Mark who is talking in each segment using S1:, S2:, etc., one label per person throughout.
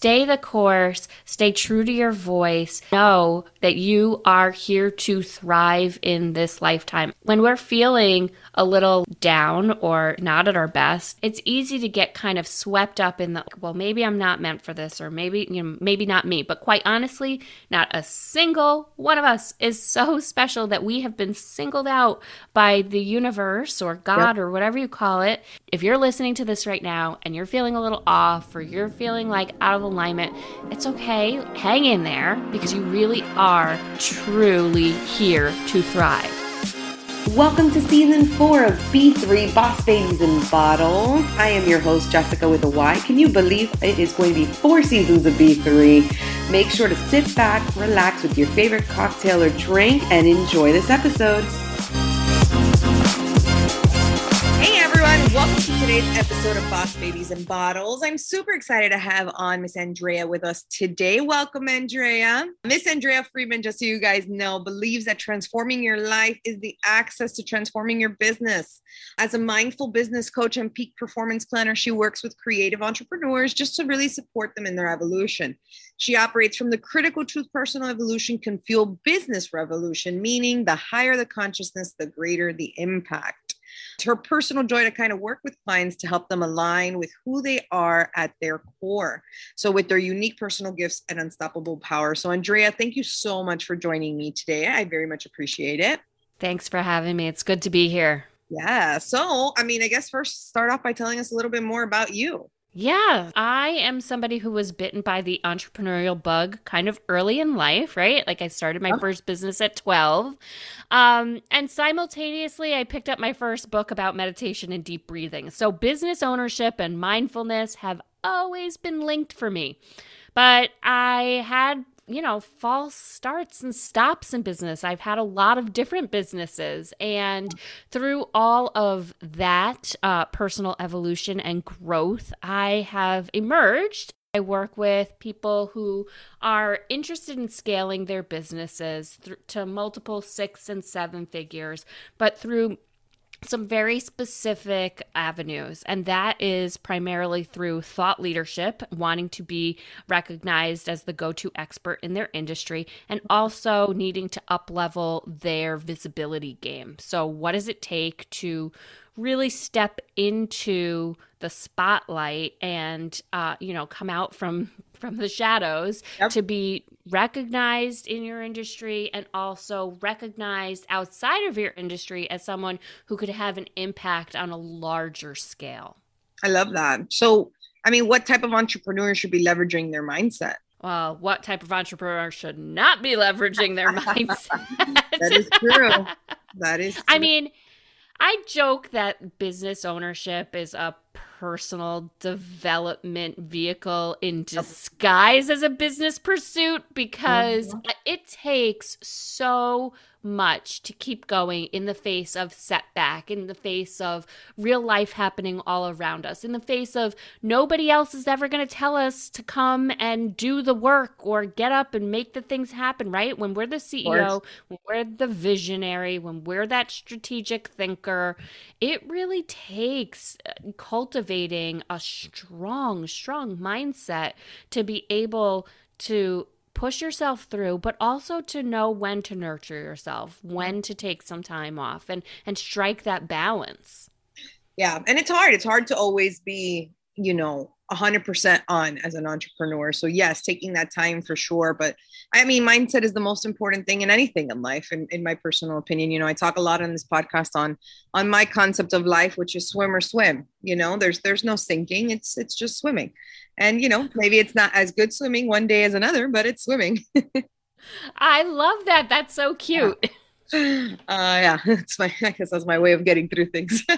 S1: stay the course, stay true to your voice, know that you are here to thrive in this lifetime. When we're feeling a little down or not at our best, it's easy to get kind of swept up in the, well, maybe I'm not meant for this, or maybe, you know, maybe not me. But quite honestly, not a single one of us is so special that we have been singled out by the universe or God yep. or whatever you call it. If you're listening to this right now and you're feeling a little off or you're feeling like out of alignment, it's okay. Hang in there because you really are truly here to thrive.
S2: Welcome to season four of B3 Boss Babies in Bottles. I am your host, Jessica with a Y. Can you believe it is going to be four seasons of B3? Make sure to sit back, relax with your favorite cocktail or drink, and enjoy this episode. Today's episode of Boss Babies and Bottles. I'm super excited to have on Miss Andrea with us today. Welcome, Andrea. Miss Andrea Freeman, just so you guys know, believes that transforming your life is the access to transforming your business. As a mindful business coach and peak performance planner, she works with creative entrepreneurs just to really support them in their evolution. She operates from the critical truth personal evolution can fuel business revolution, meaning the higher the consciousness, the greater the impact. It's her personal joy to kind of work with clients to help them align with who they are at their core. So, with their unique personal gifts and unstoppable power. So, Andrea, thank you so much for joining me today. I very much appreciate it.
S1: Thanks for having me. It's good to be here.
S2: Yeah. So, I mean, I guess first start off by telling us a little bit more about you.
S1: Yeah, I am somebody who was bitten by the entrepreneurial bug kind of early in life, right? Like I started my oh. first business at 12. Um, and simultaneously, I picked up my first book about meditation and deep breathing. So, business ownership and mindfulness have always been linked for me. But I had you know, false starts and stops in business. I've had a lot of different businesses. And through all of that uh, personal evolution and growth, I have emerged. I work with people who are interested in scaling their businesses th- to multiple six and seven figures, but through some very specific avenues, and that is primarily through thought leadership, wanting to be recognized as the go to expert in their industry, and also needing to up level their visibility game. So, what does it take to really step into the spotlight and uh, you know come out from from the shadows yep. to be recognized in your industry and also recognized outside of your industry as someone who could have an impact on a larger scale.
S2: I love that. So, I mean, what type of entrepreneur should be leveraging their mindset?
S1: Well, what type of entrepreneur should not be leveraging their mindset?
S2: that is true. That is true.
S1: I mean, I joke that business ownership is a personal development vehicle in disguise as a business pursuit because mm-hmm. it takes so much to keep going in the face of setback, in the face of real life happening all around us, in the face of nobody else is ever going to tell us to come and do the work or get up and make the things happen, right? When we're the CEO, when we're the visionary, when we're that strategic thinker, it really takes uh, cultivating a strong, strong mindset to be able to push yourself through but also to know when to nurture yourself when to take some time off and and strike that balance.
S2: Yeah and it's hard. It's hard to always be you know 100% on as an entrepreneur. So yes taking that time for sure but i mean mindset is the most important thing in anything in life in, in my personal opinion. You know i talk a lot on this podcast on on my concept of life which is swim or swim. You know there's there's no sinking it's it's just swimming. And you know maybe it's not as good swimming one day as another but it's swimming.
S1: I love that. That's so cute.
S2: yeah. Uh yeah it's my i guess that's my way of getting through things.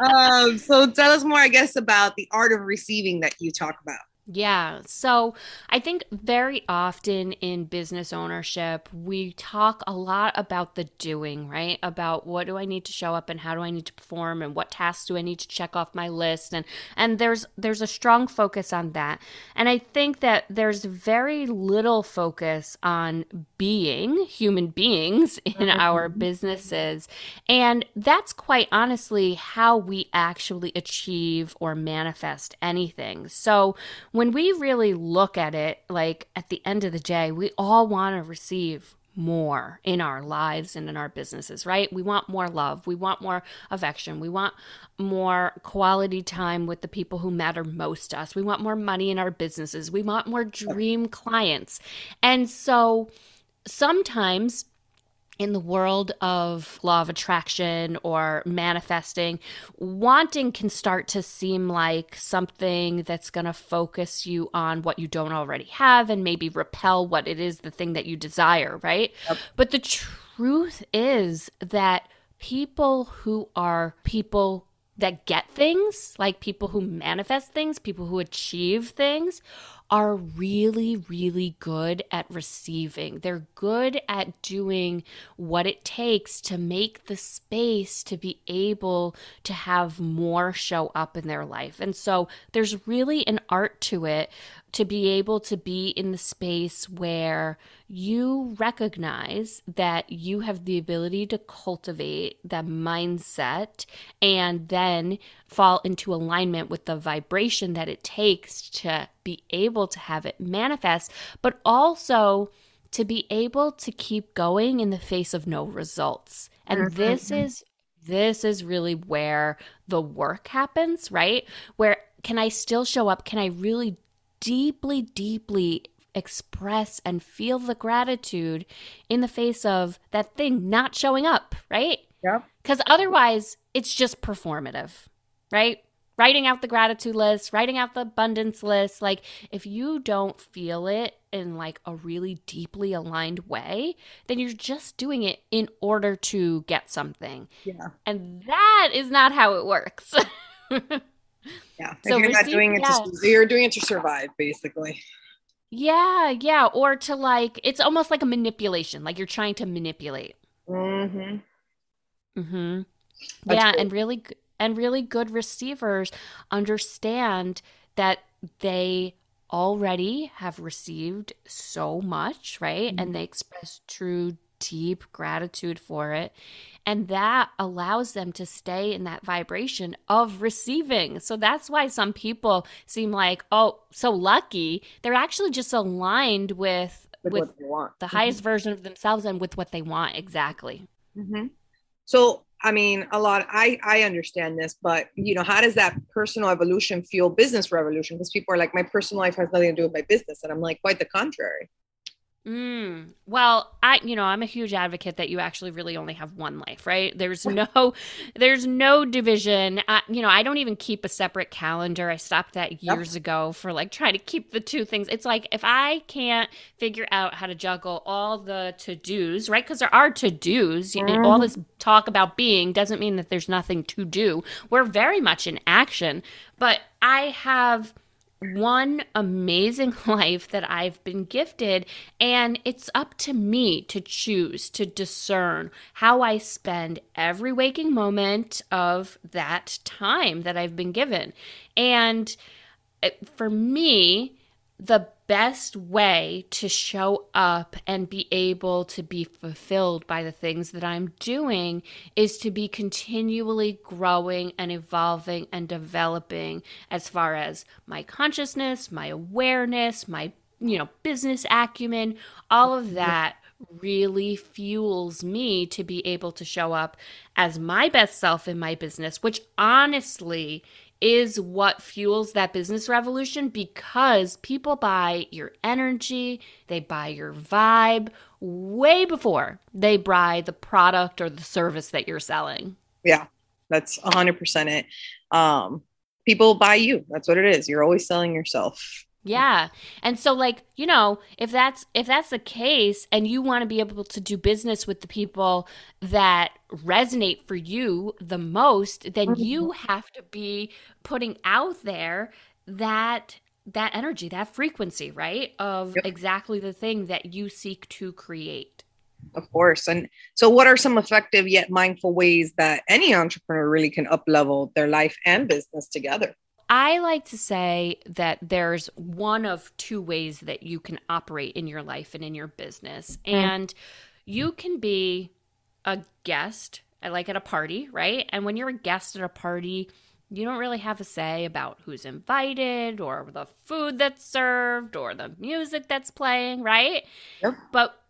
S2: Um so tell us more i guess about the art of receiving that you talk about
S1: yeah. So I think very often in business ownership, we talk a lot about the doing, right? About what do I need to show up and how do I need to perform and what tasks do I need to check off my list and and there's there's a strong focus on that. And I think that there's very little focus on being human beings in our businesses. And that's quite honestly how we actually achieve or manifest anything. So when we really look at it, like at the end of the day, we all want to receive more in our lives and in our businesses, right? We want more love. We want more affection. We want more quality time with the people who matter most to us. We want more money in our businesses. We want more dream clients. And so sometimes in the world of law of attraction or manifesting, wanting can start to seem like something that's going to focus you on what you don't already have and maybe repel what it is the thing that you desire, right? Yep. But the truth is that people who are people that get things, like people who manifest things, people who achieve things, are really, really good at receiving. They're good at doing what it takes to make the space to be able to have more show up in their life. And so there's really an art to it to be able to be in the space where you recognize that you have the ability to cultivate that mindset and then fall into alignment with the vibration that it takes to be able to have it manifest, but also to be able to keep going in the face of no results. And mm-hmm. this is this is really where the work happens, right? Where can I still show up? Can I really deeply, deeply express and feel the gratitude in the face of that thing not showing up, right?
S2: Yeah.
S1: Because otherwise, it's just performative, right? Writing out the gratitude list, writing out the abundance list. Like, if you don't feel it in like a really deeply aligned way, then you're just doing it in order to get something.
S2: Yeah.
S1: And that is not how it works.
S2: Yeah. So you're not doing it yeah. to you're doing it to survive, basically.
S1: Yeah, yeah. Or to like it's almost like a manipulation. Like you're trying to manipulate.
S2: Mm-hmm.
S1: Mm-hmm. yeah, and really and really good receivers understand that they already have received so much, right? Mm-hmm. And they express true deep gratitude for it. And that allows them to stay in that vibration of receiving. So that's why some people seem like, oh, so lucky. They're actually just aligned with, with, with the mm-hmm. highest version of themselves and with what they want exactly.
S2: Mm-hmm. So, I mean, a lot, I, I understand this, but you know, how does that personal evolution fuel business revolution? Because people are like, my personal life has nothing to do with my business. And I'm like, quite the contrary.
S1: Mm. Well, I you know, I'm a huge advocate that you actually really only have one life, right? There's no there's no division. I, you know, I don't even keep a separate calendar. I stopped that years yep. ago for like trying to keep the two things. It's like if I can't figure out how to juggle all the to-dos, right? Cuz there are to-dos. Mm. All this talk about being doesn't mean that there's nothing to do. We're very much in action, but I have one amazing life that I've been gifted, and it's up to me to choose to discern how I spend every waking moment of that time that I've been given. And eh, for me, the best way to show up and be able to be fulfilled by the things that I'm doing is to be continually growing and evolving and developing as far as my consciousness, my awareness, my you know, business acumen, all of that really fuels me to be able to show up as my best self in my business, which honestly is what fuels that business revolution because people buy your energy, they buy your vibe way before they buy the product or the service that you're selling.
S2: Yeah, that's 100% it. Um, people buy you. That's what it is. You're always selling yourself.
S1: Yeah. And so like, you know, if that's if that's the case and you want to be able to do business with the people that resonate for you the most, then mm-hmm. you have to be putting out there that that energy, that frequency, right? Of yep. exactly the thing that you seek to create.
S2: Of course. And so what are some effective yet mindful ways that any entrepreneur really can up level their life and business together?
S1: I like to say that there's one of two ways that you can operate in your life and in your business. Mm. And you can be a guest, like at a party, right? And when you're a guest at a party, you don't really have a say about who's invited or the food that's served or the music that's playing, right?
S2: Yep.
S1: But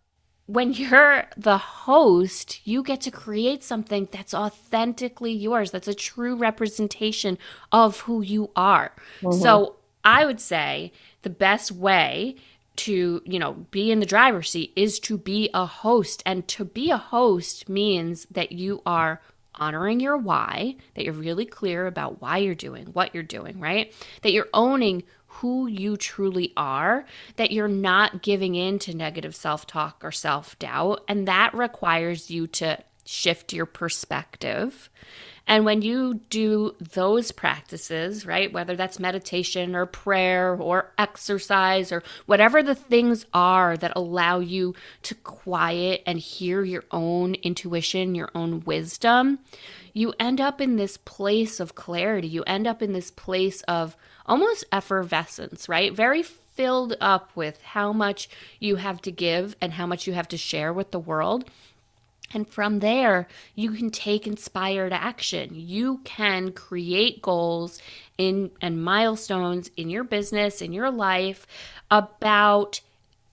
S1: when you're the host, you get to create something that's authentically yours, that's a true representation of who you are. Mm-hmm. So I would say the best way to, you know, be in the driver's seat is to be a host. And to be a host means that you are honoring your why, that you're really clear about why you're doing what you're doing, right? That you're owning who you truly are, that you're not giving in to negative self talk or self doubt. And that requires you to shift your perspective. And when you do those practices, right, whether that's meditation or prayer or exercise or whatever the things are that allow you to quiet and hear your own intuition, your own wisdom, you end up in this place of clarity. You end up in this place of almost effervescence, right? Very filled up with how much you have to give and how much you have to share with the world. And from there, you can take inspired action. You can create goals in and milestones in your business, in your life about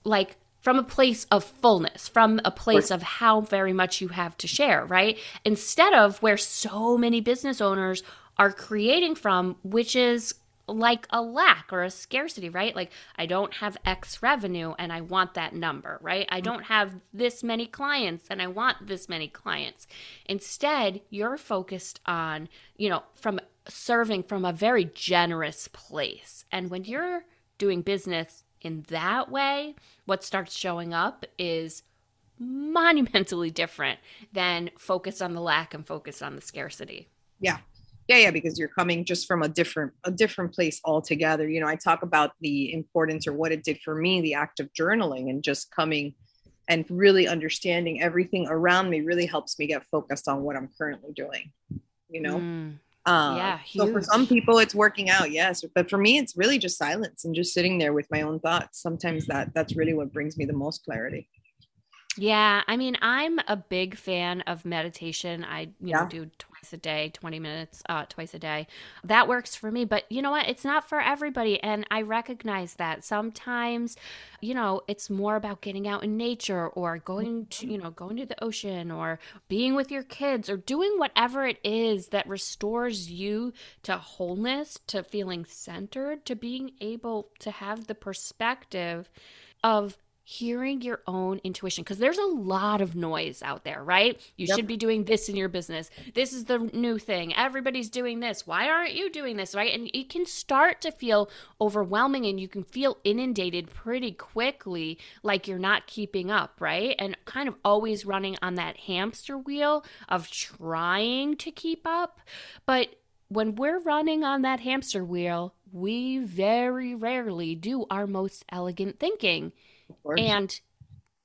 S1: like from a place of fullness, from a place of how very much you have to share, right? Instead of where so many business owners are creating from, which is like a lack or a scarcity, right? Like I don't have X revenue and I want that number, right? I mm. don't have this many clients and I want this many clients. Instead, you're focused on, you know, from serving from a very generous place. And when you're doing business in that way, what starts showing up is monumentally different than focus on the lack and focus on the scarcity.
S2: Yeah, yeah yeah because you're coming just from a different a different place altogether you know i talk about the importance or what it did for me the act of journaling and just coming and really understanding everything around me really helps me get focused on what i'm currently doing you know mm. Um, yeah. Huge. So for some people, it's working out, yes. But for me, it's really just silence and just sitting there with my own thoughts. Sometimes that that's really what brings me the most clarity.
S1: Yeah, I mean, I'm a big fan of meditation. I, you yeah. know, do a day, 20 minutes uh, twice a day. That works for me. But you know what? It's not for everybody. And I recognize that sometimes, you know, it's more about getting out in nature or going to, you know, going to the ocean or being with your kids or doing whatever it is that restores you to wholeness, to feeling centered, to being able to have the perspective of hearing your own intuition because there's a lot of noise out there, right? You yep. should be doing this in your business. This is the new thing. Everybody's doing this. Why aren't you doing this, right? And it can start to feel overwhelming and you can feel inundated pretty quickly like you're not keeping up, right? And kind of always running on that hamster wheel of trying to keep up. But when we're running on that hamster wheel, we very rarely do our most elegant thinking. And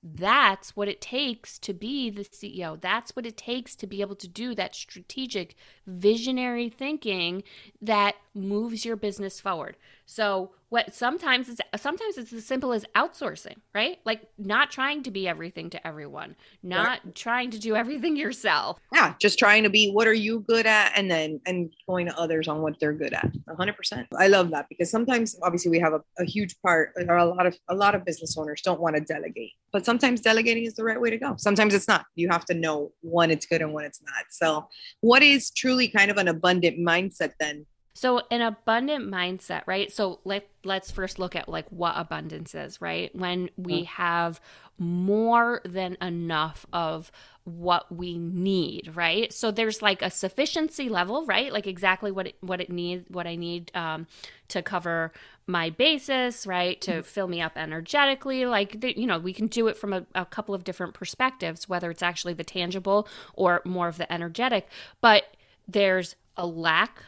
S1: that's what it takes to be the CEO. That's what it takes to be able to do that strategic, visionary thinking that moves your business forward. So, what sometimes it's sometimes it's as simple as outsourcing, right? Like not trying to be everything to everyone, not right. trying to do everything yourself.
S2: Yeah, just trying to be what are you good at and then and going to others on what they're good at. 100%. I love that because sometimes obviously we have a, a huge part or a lot of a lot of business owners don't want to delegate. But sometimes delegating is the right way to go. Sometimes it's not. You have to know when it's good and when it's not. So, what is truly kind of an abundant mindset then
S1: so an abundant mindset, right? So let let's first look at like what abundance is, right? When we mm. have more than enough of what we need, right? So there's like a sufficiency level, right? Like exactly what it, what it needs, what I need um, to cover my basis, right? To mm. fill me up energetically. Like, the, you know, we can do it from a, a couple of different perspectives, whether it's actually the tangible or more of the energetic. But there's a lack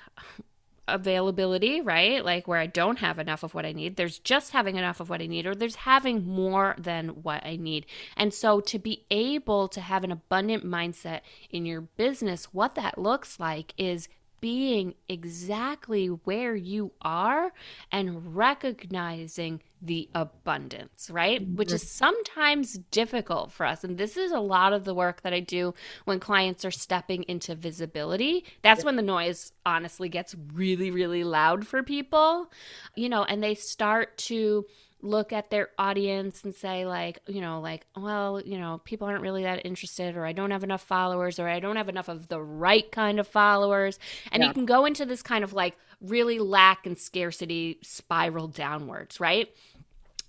S1: availability, right? Like where I don't have enough of what I need. There's just having enough of what I need, or there's having more than what I need. And so to be able to have an abundant mindset in your business, what that looks like is being exactly where you are and recognizing the abundance, right? Mm-hmm. Which is sometimes difficult for us. And this is a lot of the work that I do when clients are stepping into visibility. That's when the noise honestly gets really, really loud for people, you know, and they start to look at their audience and say like you know like well you know people aren't really that interested or i don't have enough followers or i don't have enough of the right kind of followers and yeah. you can go into this kind of like really lack and scarcity spiral downwards right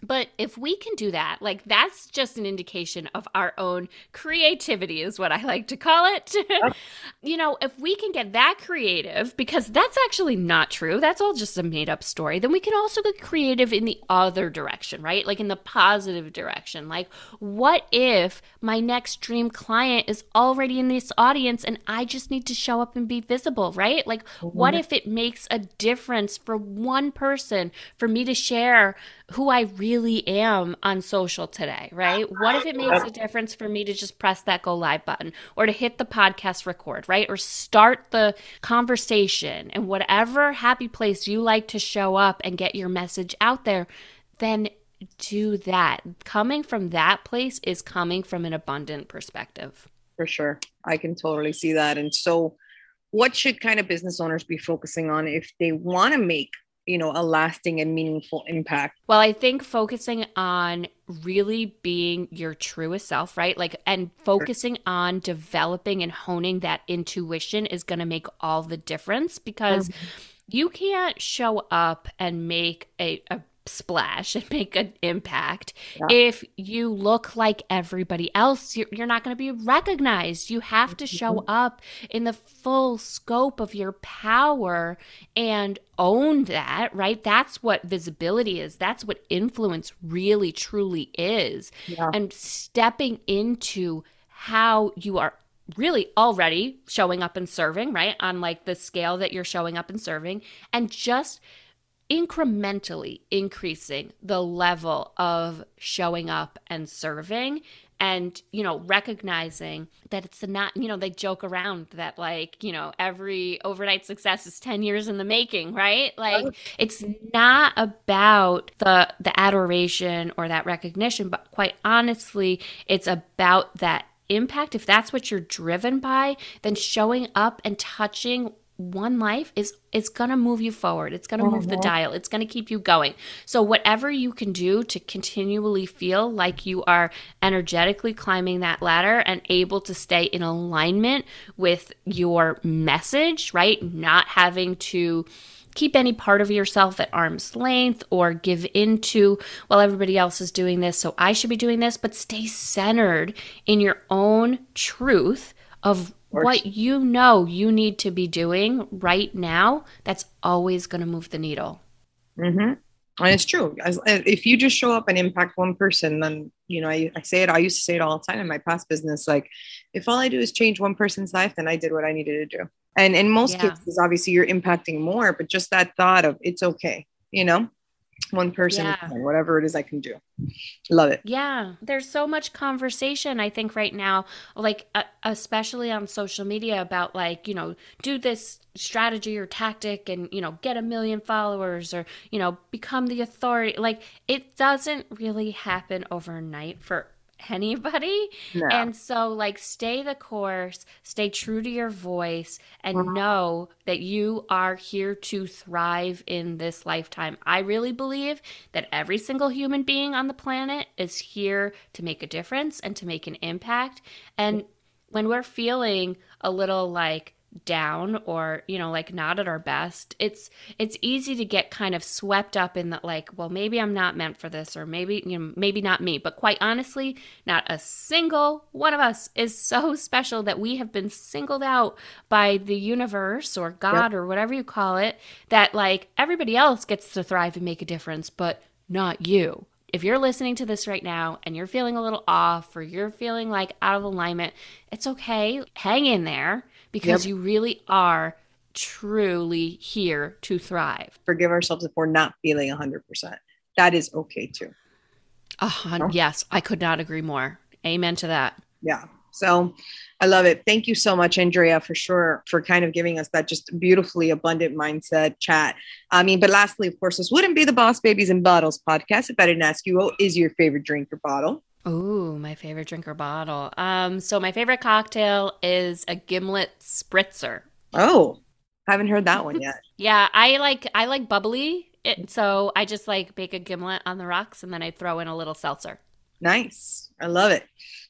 S1: but if we can do that, like that's just an indication of our own creativity, is what I like to call it. you know, if we can get that creative, because that's actually not true, that's all just a made up story, then we can also get creative in the other direction, right? Like in the positive direction. Like, what if my next dream client is already in this audience and I just need to show up and be visible, right? Like, what mm-hmm. if it makes a difference for one person for me to share? Who I really am on social today, right? What if it makes a difference for me to just press that go live button or to hit the podcast record, right? Or start the conversation and whatever happy place you like to show up and get your message out there, then do that. Coming from that place is coming from an abundant perspective.
S2: For sure. I can totally see that. And so, what should kind of business owners be focusing on if they want to make you know a lasting and meaningful impact.
S1: Well i think focusing on really being your truest self right? Like and focusing on developing and honing that intuition is going to make all the difference because mm-hmm. you can't show up and make a, a splash and make an impact. Yeah. If you look like everybody else, you're, you're not going to be recognized. You have to show mm-hmm. up in the full scope of your power and own that, right? That's what visibility is. That's what influence really, truly is. Yeah. And stepping into how you are really already showing up and serving, right? On like the scale that you're showing up and serving, and just incrementally increasing the level of showing up and serving and you know recognizing that it's not you know they joke around that like you know every overnight success is 10 years in the making right? Like oh. it's not about the the adoration or that recognition but quite honestly it's about that impact. If that's what you're driven by then showing up and touching one life is it's going to move you forward. It's going to move the mm-hmm. dial. It's going to keep you going. So whatever you can do to continually feel like you are energetically climbing that ladder and able to stay in alignment with your message, right? Not having to keep any part of yourself at arm's length or give into well everybody else is doing this so I should be doing this, but stay centered in your own truth of what you know you need to be doing right now, that's always going to move the needle.
S2: Mm-hmm. And it's true. As, if you just show up and impact one person, then, you know, I, I say it, I used to say it all the time in my past business. Like, if all I do is change one person's life, then I did what I needed to do. And in most yeah. cases, obviously, you're impacting more, but just that thought of it's okay, you know? One person yeah. whatever it is i can do love it
S1: yeah there's so much conversation i think right now like uh, especially on social media about like you know do this strategy or tactic and you know get a million followers or you know become the authority like it doesn't really happen overnight for anybody. No. And so, like, stay the course, stay true to your voice, and mm-hmm. know that you are here to thrive in this lifetime. I really believe that every single human being on the planet is here to make a difference and to make an impact. And when we're feeling a little like, down or you know like not at our best it's it's easy to get kind of swept up in that like well maybe i'm not meant for this or maybe you know maybe not me but quite honestly not a single one of us is so special that we have been singled out by the universe or god yep. or whatever you call it that like everybody else gets to thrive and make a difference but not you if you're listening to this right now and you're feeling a little off or you're feeling like out of alignment, it's okay. Hang in there because yep. you really are truly here to thrive.
S2: Forgive ourselves if we're not feeling 100%. That is okay too.
S1: Uh, Yes, I could not agree more. Amen to that.
S2: Yeah. So I love it. Thank you so much, Andrea, for sure, for kind of giving us that just beautifully abundant mindset chat. I mean, but lastly, of course, this wouldn't be the Boss Babies and Bottles podcast if I didn't ask you what is your favorite drink or bottle?
S1: Ooh, my favorite drink or bottle. Um, so my favorite cocktail is a gimlet spritzer.
S2: Oh, haven't heard that one yet.
S1: yeah, I like I like bubbly. It, so I just like bake a gimlet on the rocks and then I throw in a little seltzer.
S2: Nice. I love it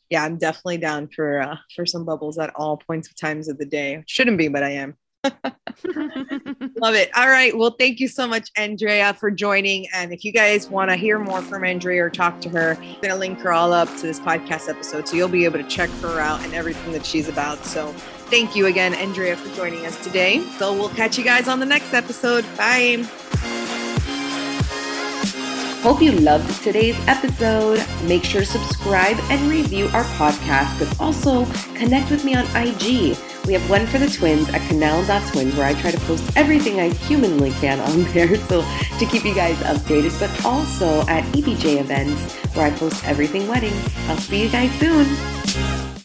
S2: yeah, I'm definitely down for uh, for some bubbles at all points of times of the day. Shouldn't be, but I am. Love it. All right. Well, thank you so much, Andrea, for joining. And if you guys want to hear more from Andrea or talk to her, I'm going to link her all up to this podcast episode. So you'll be able to check her out and everything that she's about. So thank you again, Andrea, for joining us today. So we'll catch you guys on the next episode. Bye. Hope you loved today's episode. Make sure to subscribe and review our podcast, but also connect with me on IG. We have one for the twins at canal.twins where I try to post everything I humanly can on there so to keep you guys updated, but also at EBJ events where I post everything weddings. I'll see you guys soon.